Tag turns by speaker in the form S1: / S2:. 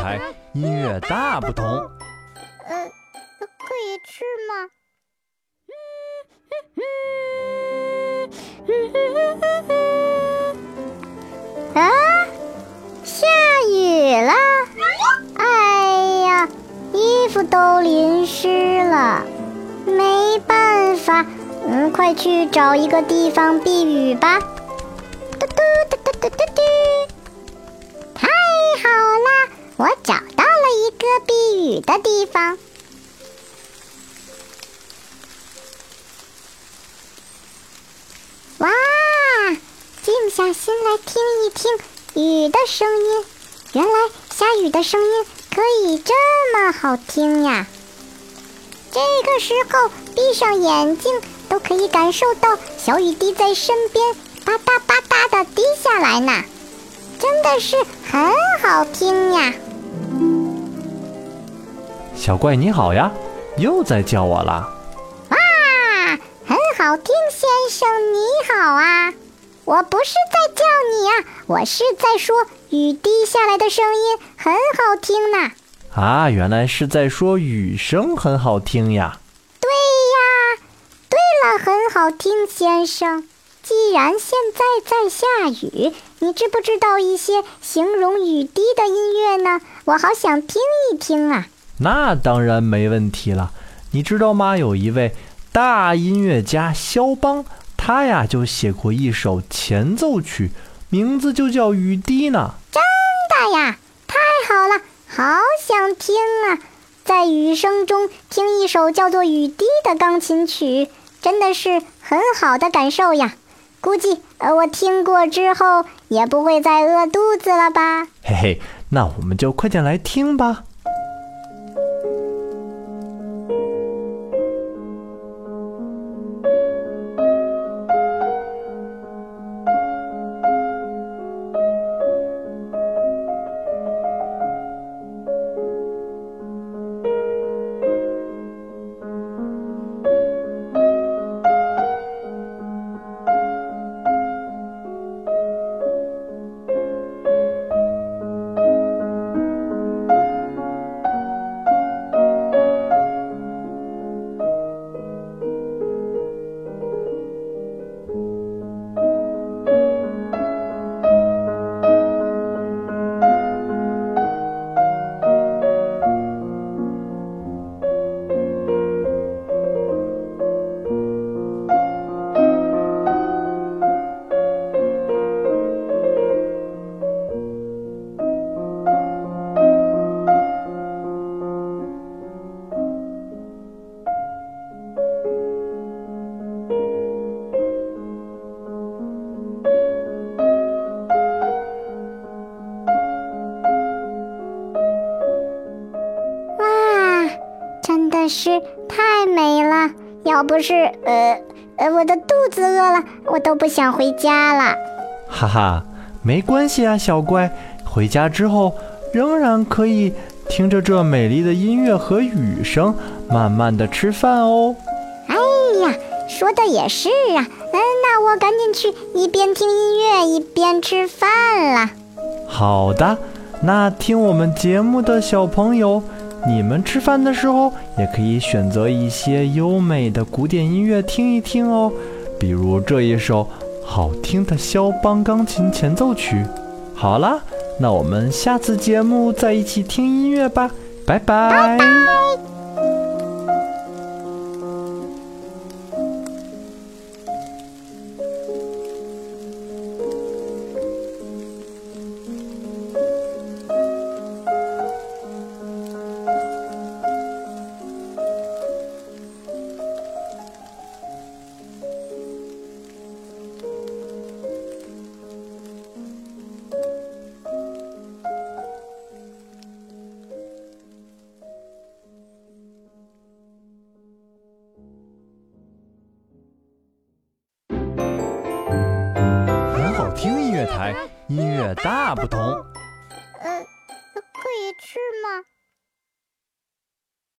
S1: 台，音乐大不同。
S2: 呃，可以吃吗？啊，下雨了！哎呀，衣服都淋湿了，没办法，嗯，快去找一个地方避雨吧。嘟嘟嘟嘟嘟嘟嘟，我找到了一个避雨的地方。哇，静下心来听一听雨的声音，原来下雨的声音可以这么好听呀！这个时候闭上眼睛，都可以感受到小雨滴在身边吧嗒吧嗒的滴下来呢，真的是很好听呀！
S1: 小怪你好呀，又在叫我啦！
S2: 哇，很好听，先生你好啊！我不是在叫你啊，我是在说雨滴下来的声音很好听呢。
S1: 啊，原来是在说雨声很好听呀！
S2: 对呀，对了，很好听，先生。既然现在在下雨，你知不知道一些形容雨滴的音乐呢？我好想听一听啊！
S1: 那当然没问题了。你知道吗？有一位大音乐家肖邦，他呀就写过一首前奏曲，名字就叫《雨滴》呢。
S2: 真的呀？太好了，好想听啊！在雨声中听一首叫做《雨滴》的钢琴曲，真的是很好的感受呀。估计呃，我听过之后也不会再饿肚子了吧？
S1: 嘿嘿，那我们就快点来听吧。
S2: 的是太美了！要不是呃呃我的肚子饿了，我都不想回家了。
S1: 哈哈，没关系啊，小怪，回家之后仍然可以听着这美丽的音乐和雨声，慢慢的吃饭哦。
S2: 哎呀，说的也是啊，嗯，那我赶紧去一边听音乐一边吃饭了。
S1: 好的，那听我们节目的小朋友，你们吃饭的时候也可以选择一些优美的古典音乐听一听哦，比如这一首好听的肖邦钢琴前奏曲。好啦，那我们下次节目再一起听音乐吧，拜拜。台，音乐大不同。